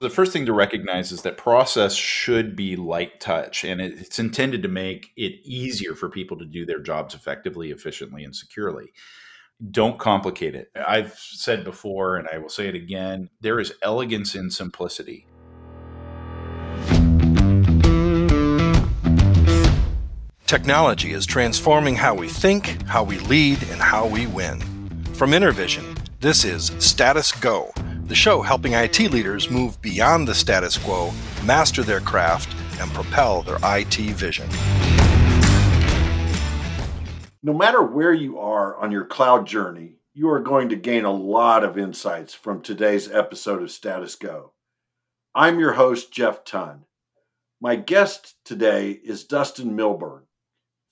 The first thing to recognize is that process should be light touch and it's intended to make it easier for people to do their jobs effectively, efficiently, and securely. Don't complicate it. I've said before, and I will say it again there is elegance in simplicity. Technology is transforming how we think, how we lead, and how we win. From Intervision, this is Status Go, the show helping IT leaders move beyond the status quo, master their craft, and propel their IT vision. No matter where you are on your cloud journey, you are going to gain a lot of insights from today's episode of Status Go. I'm your host, Jeff Ton. My guest today is Dustin Milberg,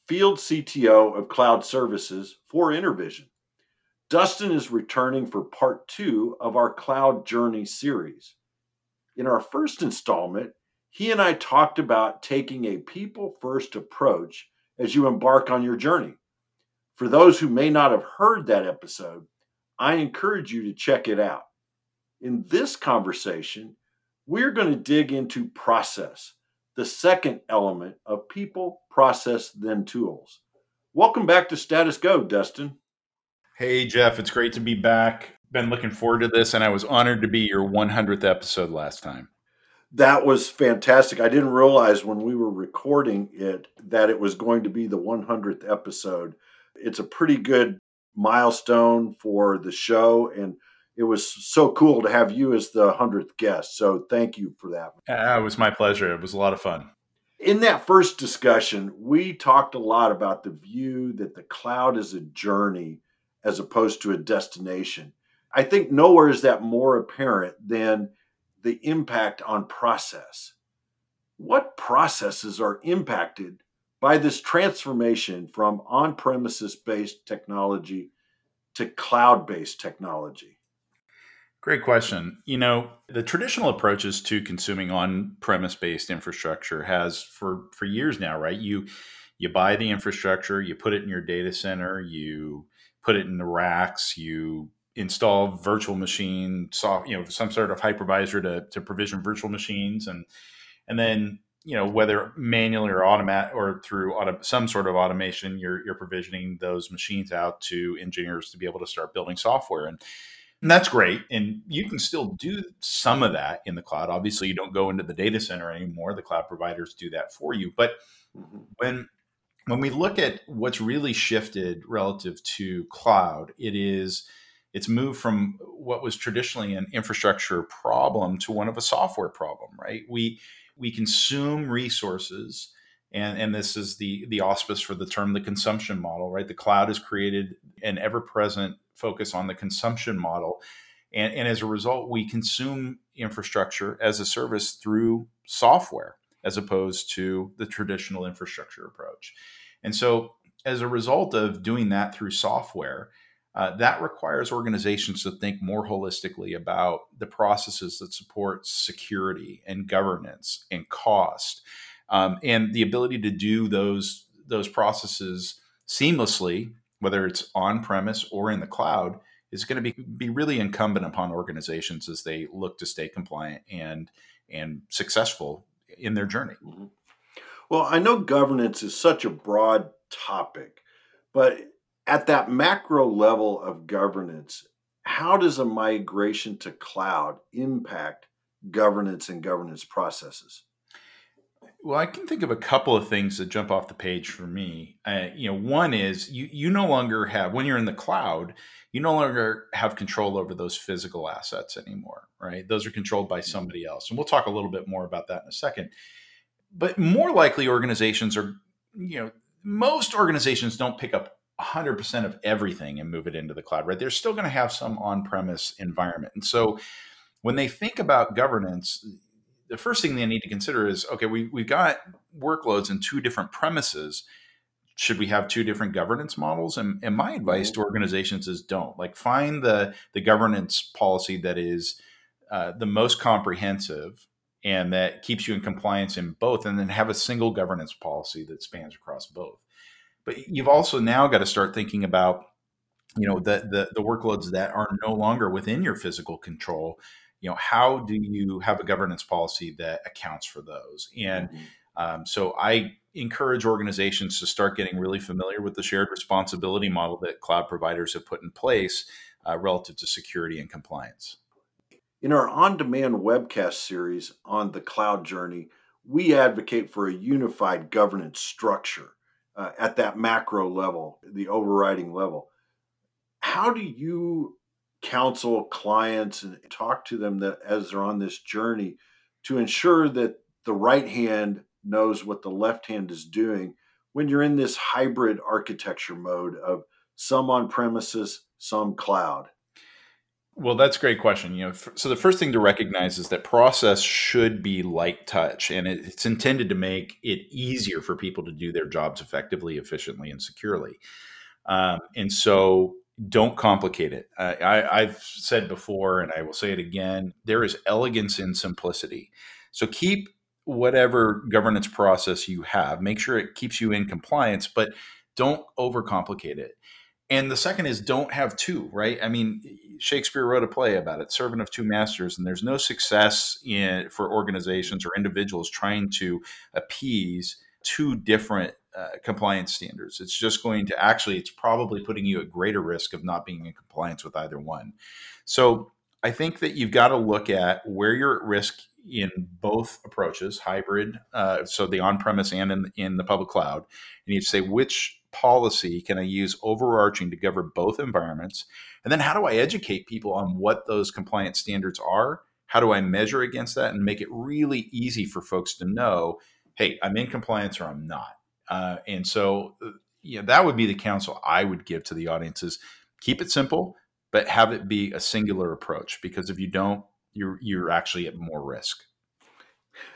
Field CTO of Cloud Services for Intervision. Dustin is returning for part two of our Cloud Journey series. In our first installment, he and I talked about taking a people first approach as you embark on your journey. For those who may not have heard that episode, I encourage you to check it out. In this conversation, we're going to dig into process, the second element of people, process, then tools. Welcome back to Status Go, Dustin. Hey, Jeff, it's great to be back. Been looking forward to this, and I was honored to be your 100th episode last time. That was fantastic. I didn't realize when we were recording it that it was going to be the 100th episode. It's a pretty good milestone for the show, and it was so cool to have you as the 100th guest. So thank you for that. Uh, it was my pleasure. It was a lot of fun. In that first discussion, we talked a lot about the view that the cloud is a journey as opposed to a destination. I think nowhere is that more apparent than the impact on process. What processes are impacted by this transformation from on premises based technology to cloud based technology? Great question. You know, the traditional approaches to consuming on-premise based infrastructure has for for years now, right? You you buy the infrastructure, you put it in your data center, you put it in the racks, you install virtual machine soft, you know, some sort of hypervisor to to provision virtual machines and and then you know whether manually or automatic or through auto, some sort of automation you're, you're provisioning those machines out to engineers to be able to start building software and and that's great. And you can still do some of that in the cloud. Obviously, you don't go into the data center anymore. The cloud providers do that for you. But when when we look at what's really shifted relative to cloud, it is it's moved from what was traditionally an infrastructure problem to one of a software problem, right? We we consume resources and, and this is the the auspice for the term the consumption model, right? The cloud has created an ever-present focus on the consumption model. And, and as a result, we consume infrastructure as a service through software as opposed to the traditional infrastructure approach. And so, as a result of doing that through software, uh, that requires organizations to think more holistically about the processes that support security and governance and cost, um, and the ability to do those those processes seamlessly whether it's on premise or in the cloud, is going to be, be really incumbent upon organizations as they look to stay compliant and and successful in their journey. Mm-hmm. Well, I know governance is such a broad topic, but at that macro level of governance, how does a migration to cloud impact governance and governance processes? Well, I can think of a couple of things that jump off the page for me. Uh, you know, one is you you no longer have when you're in the cloud, you no longer have control over those physical assets anymore, right? Those are controlled by somebody else, and we'll talk a little bit more about that in a second. But more likely, organizations are, you know, most organizations don't pick up 100% of everything and move it into the cloud, right? They're still going to have some on-premise environment, and so when they think about governance, the first thing they need to consider is okay, we, we've got workloads in two different premises. Should we have two different governance models? And, and my advice to mm-hmm. organizations is don't like find the the governance policy that is uh, the most comprehensive and that keeps you in compliance in both, and then have a single governance policy that spans across both. But you've also now got to start thinking about you know the, the the workloads that are no longer within your physical control you know how do you have a governance policy that accounts for those? And mm-hmm. um, so i encourage organizations to start getting really familiar with the shared responsibility model that cloud providers have put in place uh, relative to security and compliance. In our on-demand webcast series on the cloud journey we advocate for a unified governance structure uh, at that macro level the overriding level. How do you counsel clients and talk to them that as they're on this journey to ensure that the right hand knows what the left hand is doing when you're in this hybrid architecture mode of some on premises, some cloud? Well, that's a great question. You know, so the first thing to recognize is that process should be light touch, and it's intended to make it easier for people to do their jobs effectively, efficiently, and securely. Um, and so, don't complicate it. I, I've said before, and I will say it again there is elegance in simplicity. So keep whatever governance process you have, make sure it keeps you in compliance, but don't overcomplicate it. And the second is don't have two, right? I mean, Shakespeare wrote a play about it, Servant of Two Masters, and there's no success in for organizations or individuals trying to appease two different uh, compliance standards. It's just going to actually, it's probably putting you at greater risk of not being in compliance with either one. So I think that you've got to look at where you're at risk in both approaches, hybrid, uh, so the on-premise and in, in the public cloud, and you'd say which policy can I use overarching to govern both environments, and then how do I educate people on what those compliance standards are? How do I measure against that and make it really easy for folks to know, hey, I'm in compliance or I'm not? Uh, and so, uh, you know, that would be the counsel I would give to the audiences. keep it simple, but have it be a singular approach. Because if you don't, you're you're actually at more risk.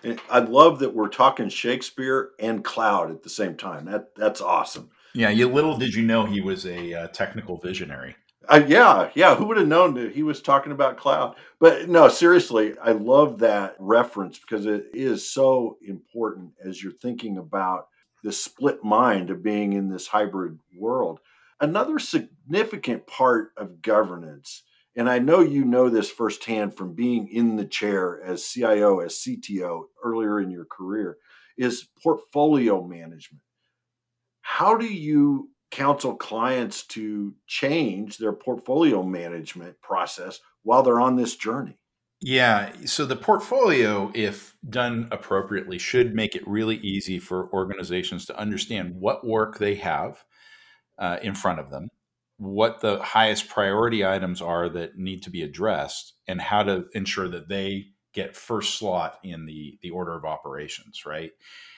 And I love that we're talking Shakespeare and cloud at the same time. That that's awesome. Yeah, you little did you know he was a uh, technical visionary. Uh, yeah, yeah. Who would have known that he was talking about cloud? But no, seriously, I love that reference because it is so important as you're thinking about the split mind of being in this hybrid world. Another significant part of governance, and I know you know this firsthand from being in the chair as CIO, as CTO earlier in your career, is portfolio management. How do you counsel clients to change their portfolio management process while they're on this journey? Yeah. So the portfolio, if done appropriately, should make it really easy for organizations to understand what work they have uh, in front of them, what the highest priority items are that need to be addressed, and how to ensure that they get first slot in the the order of operations. Right.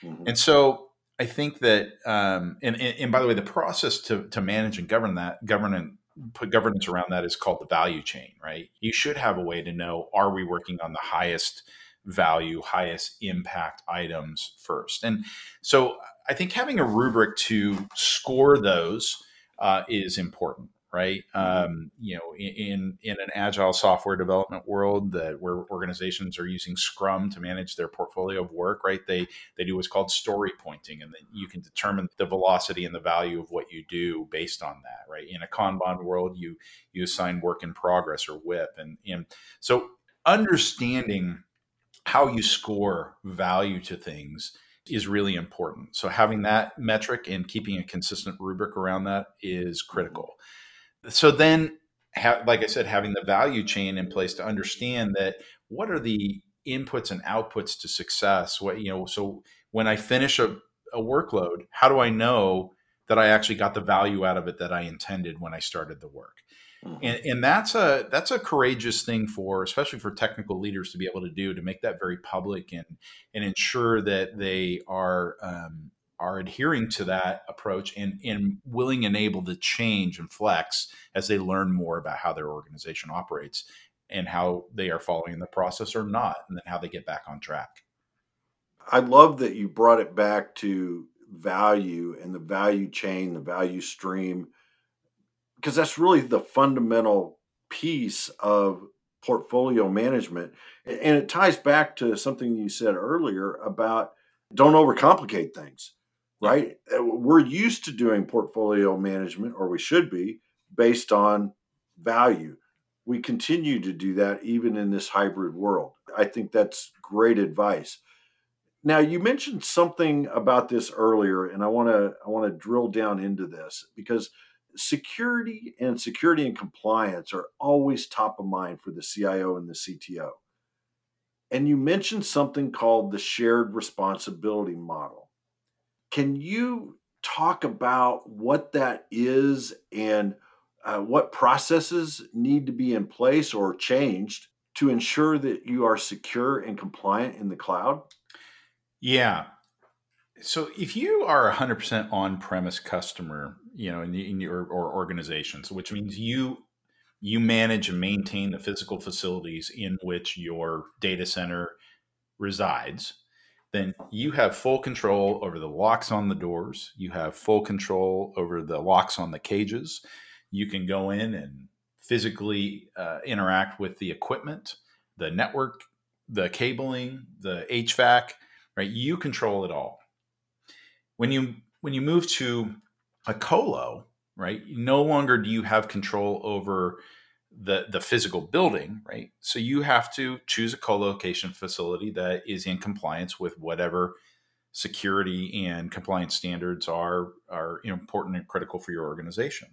Mm-hmm. And so I think that, um, and, and, and by the way, the process to to manage and govern that governance put governance around that is called the value chain, right? You should have a way to know are we working on the highest value, highest impact items first. And so I think having a rubric to score those uh, is important right? Mm-hmm. Um, you know, in in an agile software development world that where organizations are using Scrum to manage their portfolio of work, right? They they do what's called story pointing, and then you can determine the velocity and the value of what you do based on that, right? In a Kanban world, you you assign work in progress or WIP, and and so understanding how you score value to things is really important. So having that metric and keeping a consistent rubric around that is mm-hmm. So then ha- like i said having the value chain in place to understand that what are the inputs and outputs to success what you know so when i finish a, a workload how do i know that i actually got the value out of it that i intended when i started the work mm-hmm. and, and that's a that's a courageous thing for especially for technical leaders to be able to do to make that very public and and ensure that they are um, are adhering to that approach and, and willing and able to change and flex as they learn more about how their organization operates and how they are following the process or not, and then how they get back on track. I love that you brought it back to value and the value chain, the value stream, because that's really the fundamental piece of portfolio management. And it ties back to something you said earlier about don't overcomplicate things right? Uh, we're used to doing portfolio management, or we should be, based on value. we continue to do that even in this hybrid world. I think that's great advice. Now, you mentioned something about this earlier, and I want to I want to drill down into this because security and security and compliance are always top of mind for the CIO and the CTO. And you mentioned something called the shared responsibility model. Can you talk about what that is and uh, what processes need to be in place or changed to ensure that you are secure and compliant in the cloud? Yeah. So if you are a 100% on-premise customer, you know, in, in your or organizations, which means you you manage and maintain the physical facilities in which your data center resides, then you have full control over the locks on the doors. You have full control over the locks on the cages. You can go in and physically uh, interact with the equipment, the network, the cabling, the HVAC, right? You control it all. When you when you move to a colo, right? No longer do you have control over the the physical building, right? So you have to choose a co-location facility that is in compliance with whatever security and compliance standards are are important and critical for your organization.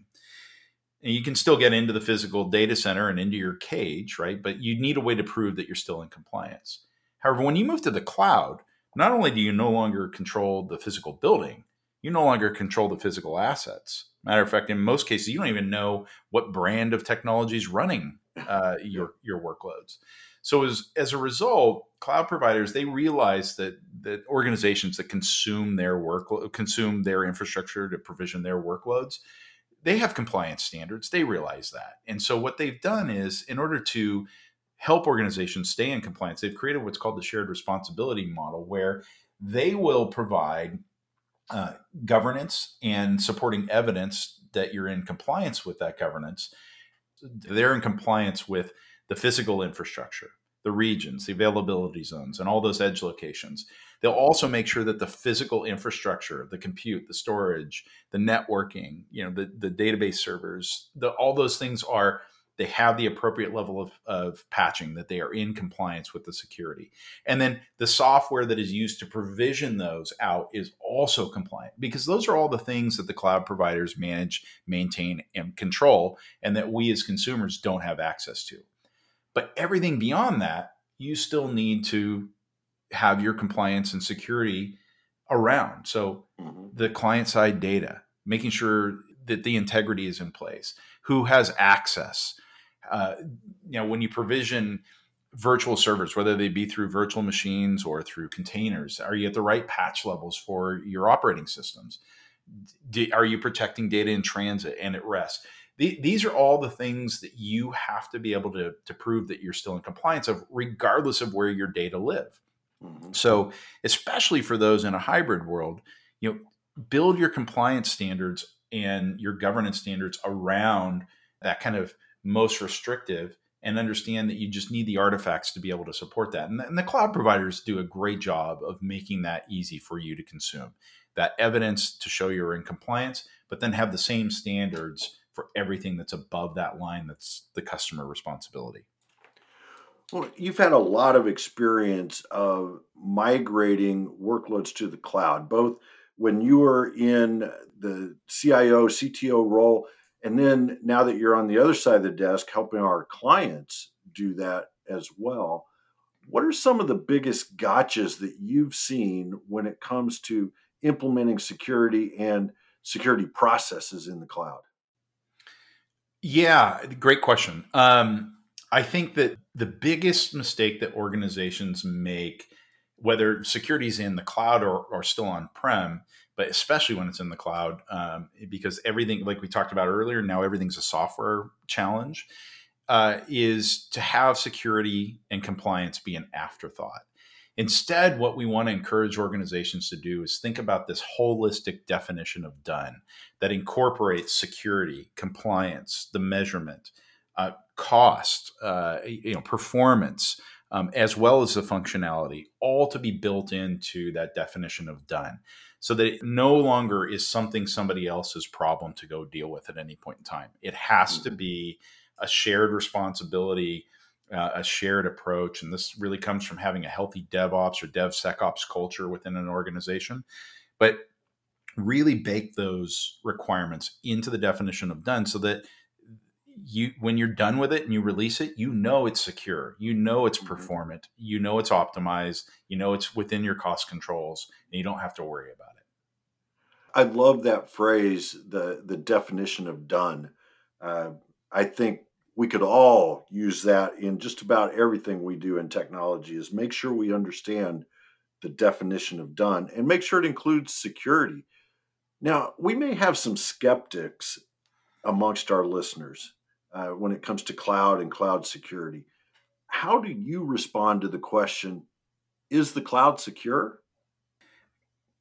And you can still get into the physical data center and into your cage, right? But you need a way to prove that you're still in compliance. However, when you move to the cloud, not only do you no longer control the physical building, you no longer control the physical assets. Matter of fact, in most cases, you don't even know what brand of technology is running uh, your your workloads. So as as a result, cloud providers they realize that that organizations that consume their work consume their infrastructure to provision their workloads, they have compliance standards. They realize that, and so what they've done is, in order to help organizations stay in compliance, they've created what's called the shared responsibility model, where they will provide uh, governance and supporting evidence that you're in compliance with that governance. They're in compliance with the physical infrastructure, the regions, the availability zones, and all those edge locations. They'll also make sure that the physical infrastructure, the compute, the storage, the networking, you know, the, the database servers, the, all those things are they have the appropriate level of, of patching, that they are in compliance with the security. And then the software that is used to provision those out is also compliant because those are all the things that the cloud providers manage, maintain, and control, and that we as consumers don't have access to. But everything beyond that, you still need to have your compliance and security around. So mm-hmm. the client side data, making sure that the integrity is in place, who has access, uh, you know, when you provision virtual servers, whether they be through virtual machines or through containers, are you at the right patch levels for your operating systems? Do, are you protecting data in transit and at rest? The, these are all the things that you have to be able to, to prove that you're still in compliance of, regardless of where your data live. Mm-hmm. So, especially for those in a hybrid world, you know, build your compliance standards and your governance standards around that kind of most restrictive and understand that you just need the artifacts to be able to support that. And the, and the, cloud providers do a great job of making that easy for you to consume. That evidence to show you're in compliance, but then have the same standards for everything that's above that line that's the customer responsibility. Well, you've had a lot of experience of migrating workloads to the cloud, both when you were in the CIO, CTO role and then now that you're on the other side of the desk helping our clients do that as well, what are some of the biggest gotchas that you've seen when it comes to implementing security and security processes in the cloud? Yeah, great question. Um, I think that the biggest mistake that organizations make, whether security is in the cloud or, or still on prem, but especially when it's in the cloud, um, because everything, like we talked about earlier, now everything's a software challenge, uh, is to have security and compliance be an afterthought. Instead, what we want to encourage organizations to do is think about this holistic definition of done that incorporates security, compliance, the measurement, uh, cost, uh, you know, performance, um, as well as the functionality, all to be built into that definition of done so that it no longer is something somebody else's problem to go deal with at any point in time. It has to mm-hmm. be a shared responsibility, uh, a shared approach. And this really comes from having a healthy DevOps or DevSecOps culture within an organization. But really bake those requirements into the definition of done so that you when you're done with it and you release it you know it's secure you know it's mm-hmm. performant you know it's optimized you know it's within your cost controls and you don't have to worry about it i love that phrase the the definition of done uh, i think we could all use that in just about everything we do in technology is make sure we understand the definition of done and make sure it includes security now we may have some skeptics amongst our listeners uh, when it comes to cloud and cloud security. How do you respond to the question is the cloud secure?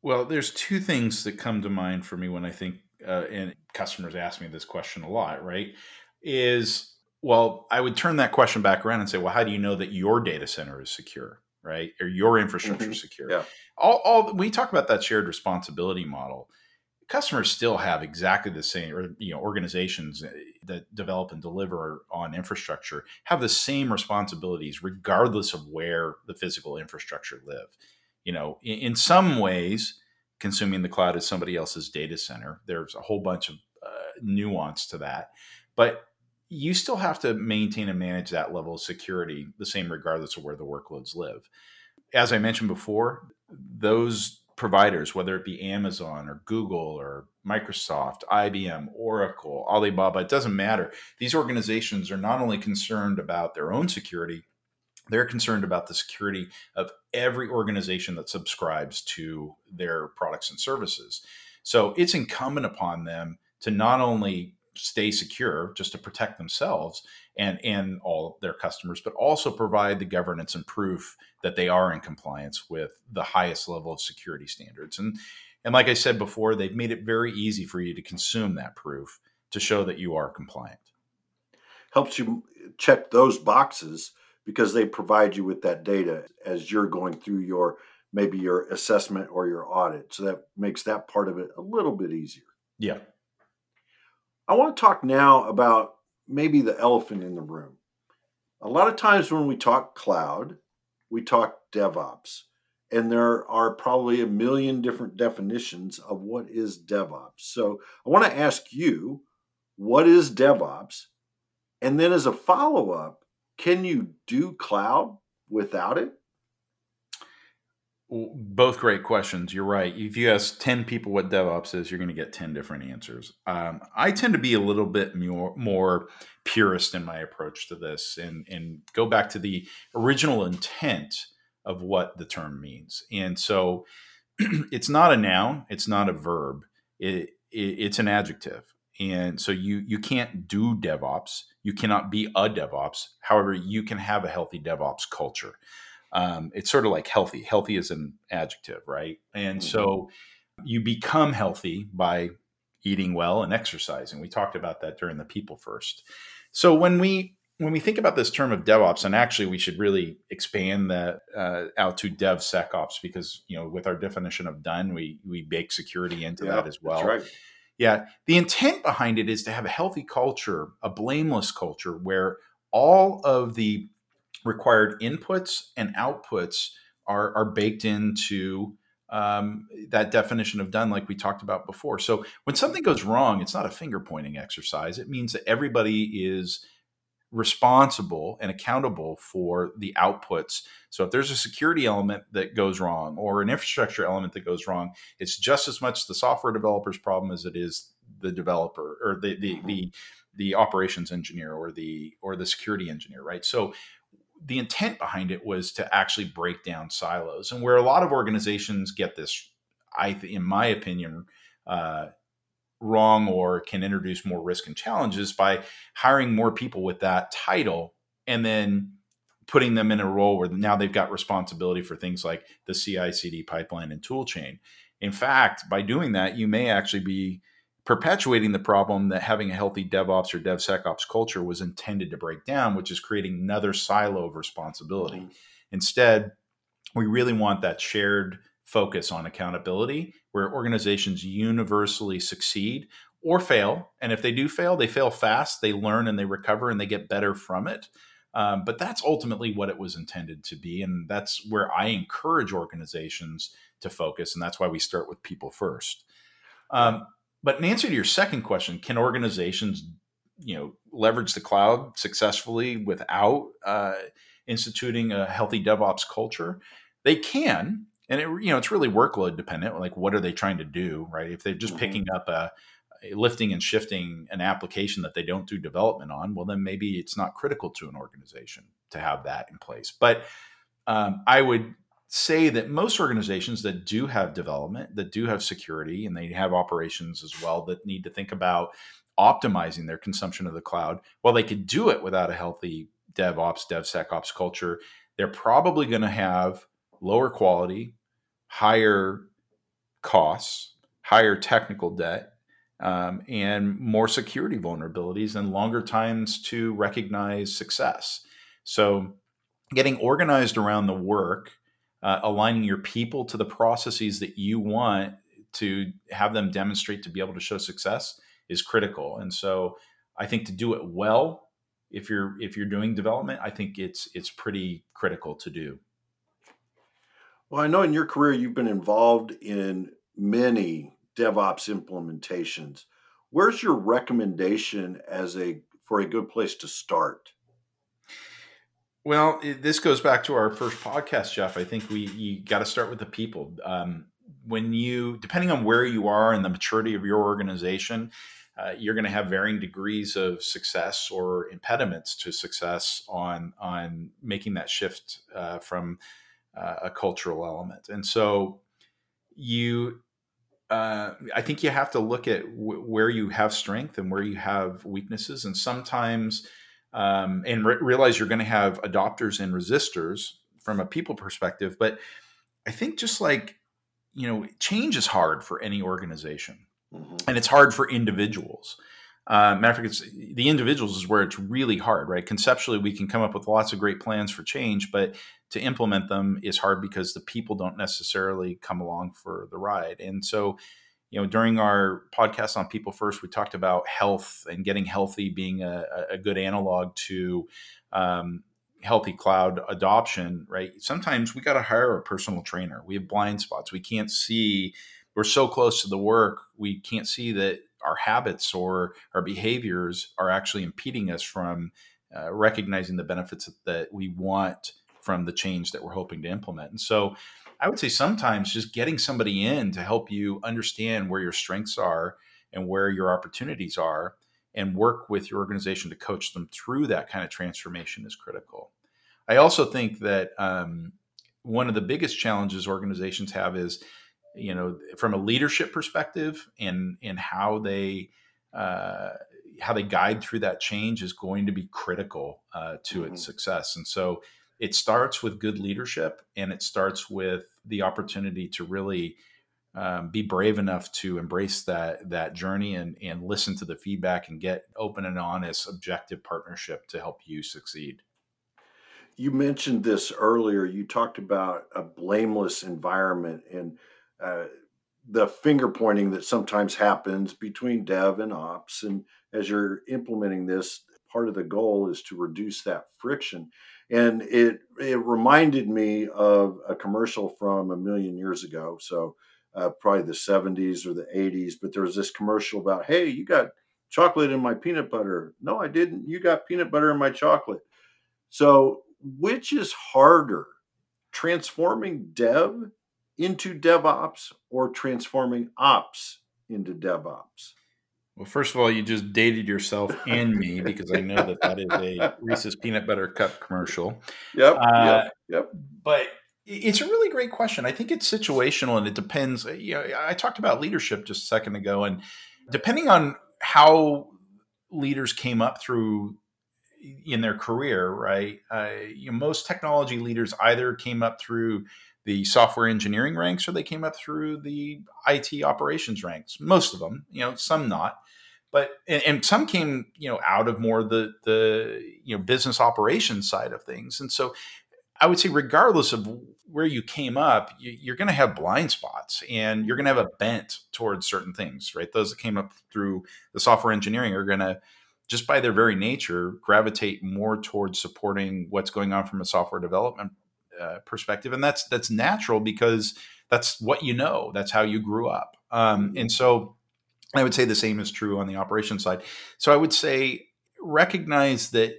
Well, there's two things that come to mind for me when I think, uh, and customers ask me this question a lot, right? Is, well, I would turn that question back around and say, well, how do you know that your data center is secure, right? Or your infrastructure mm-hmm. secure? Yeah. All, all, we talk about that shared responsibility model customers still have exactly the same or you know organizations eh, that develop and deliver on infrastructure have the same responsibilities regardless of where the physical infrastructure live you know in, in some ways consuming the cloud is somebody else's data center. There's a whole bunch of uh, nuance to that. But you still have to maintain and manage that level of security the same regardless of where the workloads live. As i mentioned before those providers, whether it be Amazon or Google or Microsoft, IBM, Oracle, Alibaba, it doesn't matter. These organizations are not only concerned about their own security, they're concerned about the security of every organization that subscribes to their products and services. So it's incumbent upon them to not only stay secure just to protect themselves and and all their customers but also provide the governance and proof that they are in compliance with the highest level of security standards and and like i said before they've made it very easy for you to consume that proof to show that you are compliant helps you check those boxes because they provide you with that data as you're going through your maybe your assessment or your audit so that makes that part of it a little bit easier yeah I want to talk now about maybe the elephant in the room. A lot of times when we talk cloud, we talk DevOps, and there are probably a million different definitions of what is DevOps. So I want to ask you, what is DevOps? And then as a follow up, can you do cloud without it? both great questions. You're right. If you ask 10 people what DevOps is, you're going to get 10 different answers. Um, I tend to be a little bit more, more purist in my approach to this and, and go back to the original intent of what the term means. And so it's not a noun, it's not a verb, it, it, it's an adjective. And so you you can't do DevOps, you cannot be a DevOps. However, you can have a healthy DevOps culture um, it's sort of like healthy. Healthy is an adjective, right? And mm-hmm. so you become healthy by eating well and exercising. We talked about that during the people first. So when we when we think about this term of DevOps, and actually we should really expand that uh, out to DevSecOps because you know with our definition of done, we we bake security into yeah, that as well. Right. Yeah, the intent behind it is to have a healthy culture, a blameless culture, where all of the required inputs and outputs are, are baked into um, that definition of done, like we talked about before. So when something goes wrong, it's not a finger pointing exercise. It means that everybody is responsible and accountable for the outputs. So if there's a security element that goes wrong or an infrastructure element that goes wrong, it's just as much the software developer's problem as it is the developer or the the the, the operations engineer or the or the security engineer, right? So the intent behind it was to actually break down silos and where a lot of organizations get this i in my opinion uh, wrong or can introduce more risk and challenges by hiring more people with that title and then putting them in a role where now they've got responsibility for things like the ci cd pipeline and tool chain in fact by doing that you may actually be perpetuating the problem that having a healthy DevOps or DevSecOps culture was intended to break down, which is creating another silo of responsibility. Mm-hmm. Instead, we really want that shared focus on accountability where organizations universally succeed or fail. And if they do fail, they fail fast, they learn and they recover and they get better from it. Um, but that's ultimately what it was intended to be. And that's where I encourage organizations to focus. And that's why we start with people first. Um, but in answer to your second question, can organizations, you know, leverage the cloud successfully without uh, instituting a healthy DevOps culture? They can, and it, you know, it's really workload dependent. Like, what are they trying to do, right? If they're just mm-hmm. picking up a, lifting and shifting an application that they don't do development on, well, then maybe it's not critical to an organization to have that in place. But um, I would say that most organizations that do have development, that do have security, and they have operations as well that need to think about optimizing their consumption of the cloud, while they could do it without a healthy DevOps, DevSecOps culture, they're probably going to have lower quality, higher costs, higher technical debt, um, and more security vulnerabilities and longer times to recognize success. So, getting organized around the work uh, aligning your people to the processes that you want to have them demonstrate to be able to show success is critical. And so I think to do it well, if you're if you're doing development, I think it's it's pretty critical to do. Well, I know in your career you've been involved in many DevOps implementations. Where's your recommendation as a for a good place to start? Well, this goes back to our first podcast, Jeff. I think we you got to start with the people. Um, when you, depending on where you are and the maturity of your organization, uh, you're going to have varying degrees of success or impediments to success on on making that shift uh, from uh, a cultural element. And so, you, uh, I think you have to look at w- where you have strength and where you have weaknesses, and sometimes um, and re- realize you're going to have adopters and resistors from a people perspective. But I think just like, you know, change is hard for any organization mm-hmm. and it's hard for individuals. Uh, matter of fact, the individuals is where it's really hard, right? Conceptually, we can come up with lots of great plans for change, but to implement them is hard because the people don't necessarily come along for the ride. And so, you know, during our podcast on People First, we talked about health and getting healthy being a, a good analog to um, healthy cloud adoption, right? Sometimes we got to hire a personal trainer. We have blind spots. We can't see, we're so close to the work, we can't see that our habits or our behaviors are actually impeding us from uh, recognizing the benefits that we want from the change that we're hoping to implement. And so, I would say sometimes just getting somebody in to help you understand where your strengths are and where your opportunities are and work with your organization to coach them through that kind of transformation is critical. I also think that um, one of the biggest challenges organizations have is, you know, from a leadership perspective and and how they uh, how they guide through that change is going to be critical uh, to mm-hmm. its success. And so, it starts with good leadership and it starts with the opportunity to really um, be brave enough to embrace that that journey and and listen to the feedback and get open and honest objective partnership to help you succeed you mentioned this earlier you talked about a blameless environment and uh, the finger pointing that sometimes happens between dev and ops and as you're implementing this part of the goal is to reduce that friction and it it reminded me of a commercial from a million years ago. So uh, probably the 70s or the 80s. But there was this commercial about, hey, you got chocolate in my peanut butter. No, I didn't. You got peanut butter in my chocolate. So which is harder, transforming dev into DevOps or transforming ops into DevOps? Well, first of all, you just dated yourself and me because I know that that is a Reese's peanut butter cup commercial. Yep. Uh, yep. Yep. But it's a really great question. I think it's situational and it depends. You know, I talked about leadership just a second ago, and depending on how leaders came up through in their career, right? Uh, you know, most technology leaders either came up through the software engineering ranks or they came up through the IT operations ranks. Most of them, you know, some not but and, and, some came you know out of more the the you know business operations side of things and so i would say regardless of where you came up, you, are going to have blind spots and you're going to have a bent towards certain things, right? Those that came up through the software engineering are going to, just by their very nature, gravitate more towards supporting what's going on from a software development uh, perspective, and that's that's natural because that's what you know. That's how you grew up, um, and so I would say the same is true on the operations side. So I would say recognize that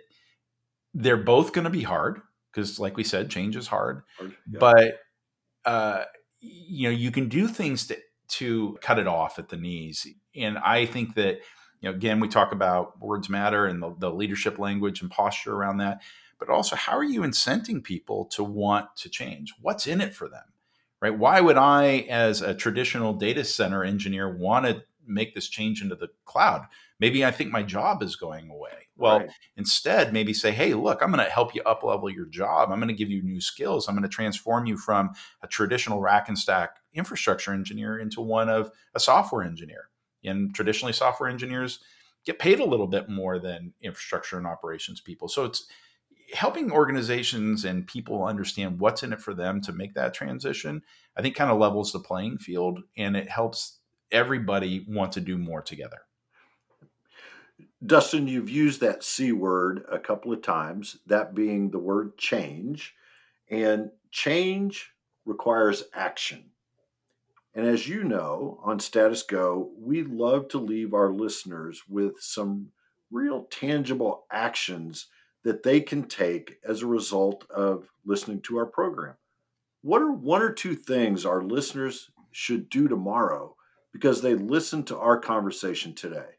they're both going to be hard because, like we said, change is hard. hard yeah. But uh, you know, you can do things to to cut it off at the knees, and I think that you know, again, we talk about words matter and the, the leadership language and posture around that. But also, how are you incenting people to want to change? What's in it for them? Right? Why would I, as a traditional data center engineer, want to make this change into the cloud? Maybe I think my job is going away. Well, right. instead, maybe say, hey, look, I'm going to help you up level your job. I'm going to give you new skills. I'm going to transform you from a traditional rack and stack infrastructure engineer into one of a software engineer. And traditionally, software engineers get paid a little bit more than infrastructure and operations people. So it's helping organizations and people understand what's in it for them to make that transition. I think kind of levels the playing field and it helps everybody want to do more together. Dustin, you've used that C word a couple of times, that being the word change. And change requires action. And as you know, on Status Go, we love to leave our listeners with some real tangible actions that they can take as a result of listening to our program. What are one or two things our listeners should do tomorrow because they listened to our conversation today?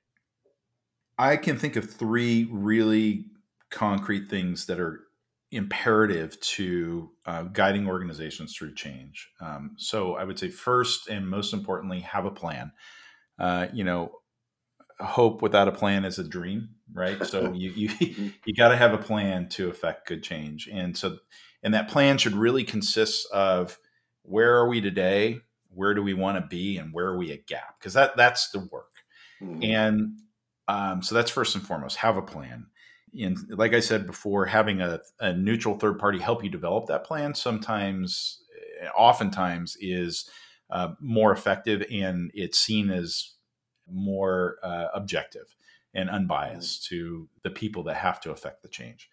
I can think of three really concrete things that are imperative to uh, guiding organizations through change. Um, so I would say first and most importantly, have a plan. Uh, you know, hope without a plan is a dream, right? So you you mm-hmm. you got to have a plan to affect good change, and so and that plan should really consist of where are we today, where do we want to be, and where are we at gap? Because that that's the work, mm-hmm. and um, so that's first and foremost. Have a plan. And like I said before, having a, a neutral third party help you develop that plan sometimes, eh, oftentimes, is uh, more effective and it's seen as more uh, objective and unbiased to the people that have to affect the change.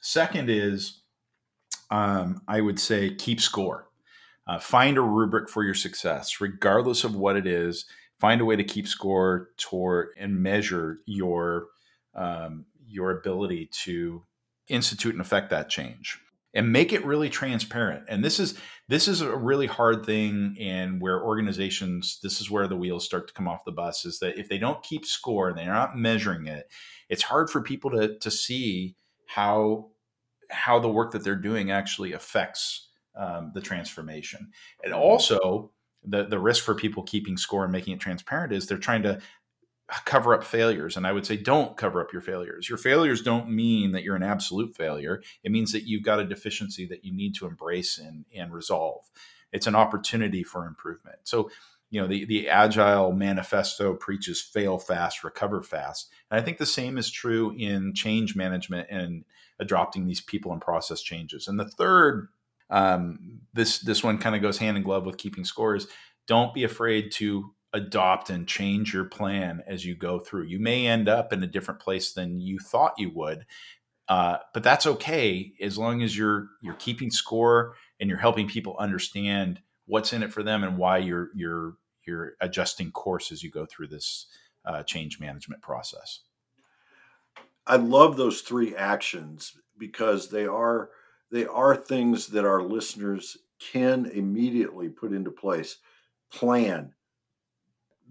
Second is, um, I would say, keep score. Uh, find a rubric for your success, regardless of what it is find a way to keep score toward and measure your um, your ability to institute and affect that change and make it really transparent. And this is this is a really hard thing and where organizations this is where the wheels start to come off the bus is that if they don't keep score and they're not measuring it it's hard for people to to see how how the work that they're doing actually affects um, the transformation. And also the the risk for people keeping score and making it transparent is they're trying to cover up failures and i would say don't cover up your failures. Your failures don't mean that you're an absolute failure. It means that you've got a deficiency that you need to embrace and, and resolve. It's an opportunity for improvement. So you know the, the agile manifesto preaches fail fast recover fast. And i think the same is true in change management and adopting these people and process changes. And the third um, this this one kind of goes hand in glove with keeping scores. Don't be afraid to adopt and change your plan as you go through. You may end up in a different place than you thought you would, uh, but that's okay as long as you're you're keeping score and you're helping people understand what's in it for them and why you're you're you're adjusting course as you go through this uh, change management process. I love those three actions because they are they are things that our listeners can immediately put into place. Plan.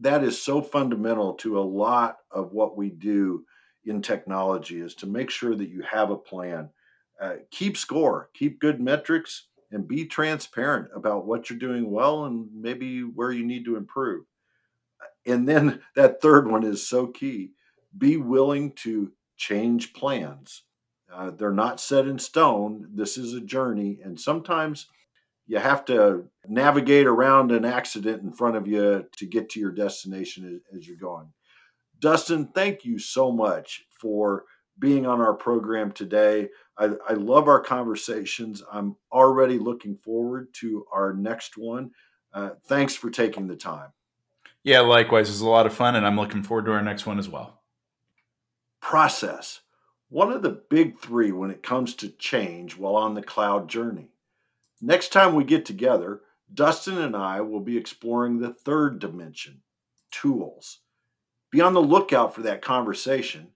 That is so fundamental to a lot of what we do in technology is to make sure that you have a plan. Uh, keep score, keep good metrics, and be transparent about what you're doing well and maybe where you need to improve. And then that third one is so key be willing to change plans. Uh, they're not set in stone. This is a journey, and sometimes you have to navigate around an accident in front of you to get to your destination as, as you're going. Dustin, thank you so much for being on our program today. I, I love our conversations. I'm already looking forward to our next one. Uh, thanks for taking the time. Yeah, likewise. It's a lot of fun, and I'm looking forward to our next one as well. Process. One of the big three when it comes to change while on the cloud journey. Next time we get together, Dustin and I will be exploring the third dimension tools. Be on the lookout for that conversation.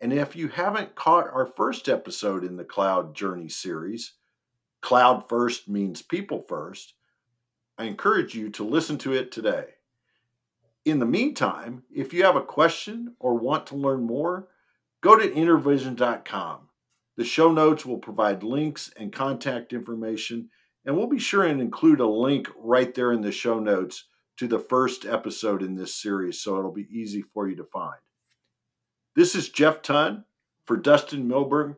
And if you haven't caught our first episode in the Cloud Journey series, Cloud First means people first, I encourage you to listen to it today. In the meantime, if you have a question or want to learn more, go to intervision.com. The show notes will provide links and contact information, and we'll be sure and include a link right there in the show notes to the first episode in this series so it'll be easy for you to find. This is Jeff Ton for Dustin Milberg.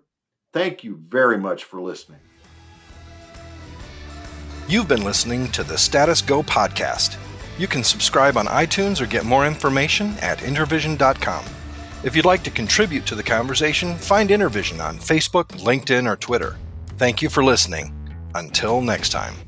Thank you very much for listening. You've been listening to the Status Go podcast. You can subscribe on iTunes or get more information at intervision.com. If you'd like to contribute to the conversation, find Intervision on Facebook, LinkedIn, or Twitter. Thank you for listening. Until next time.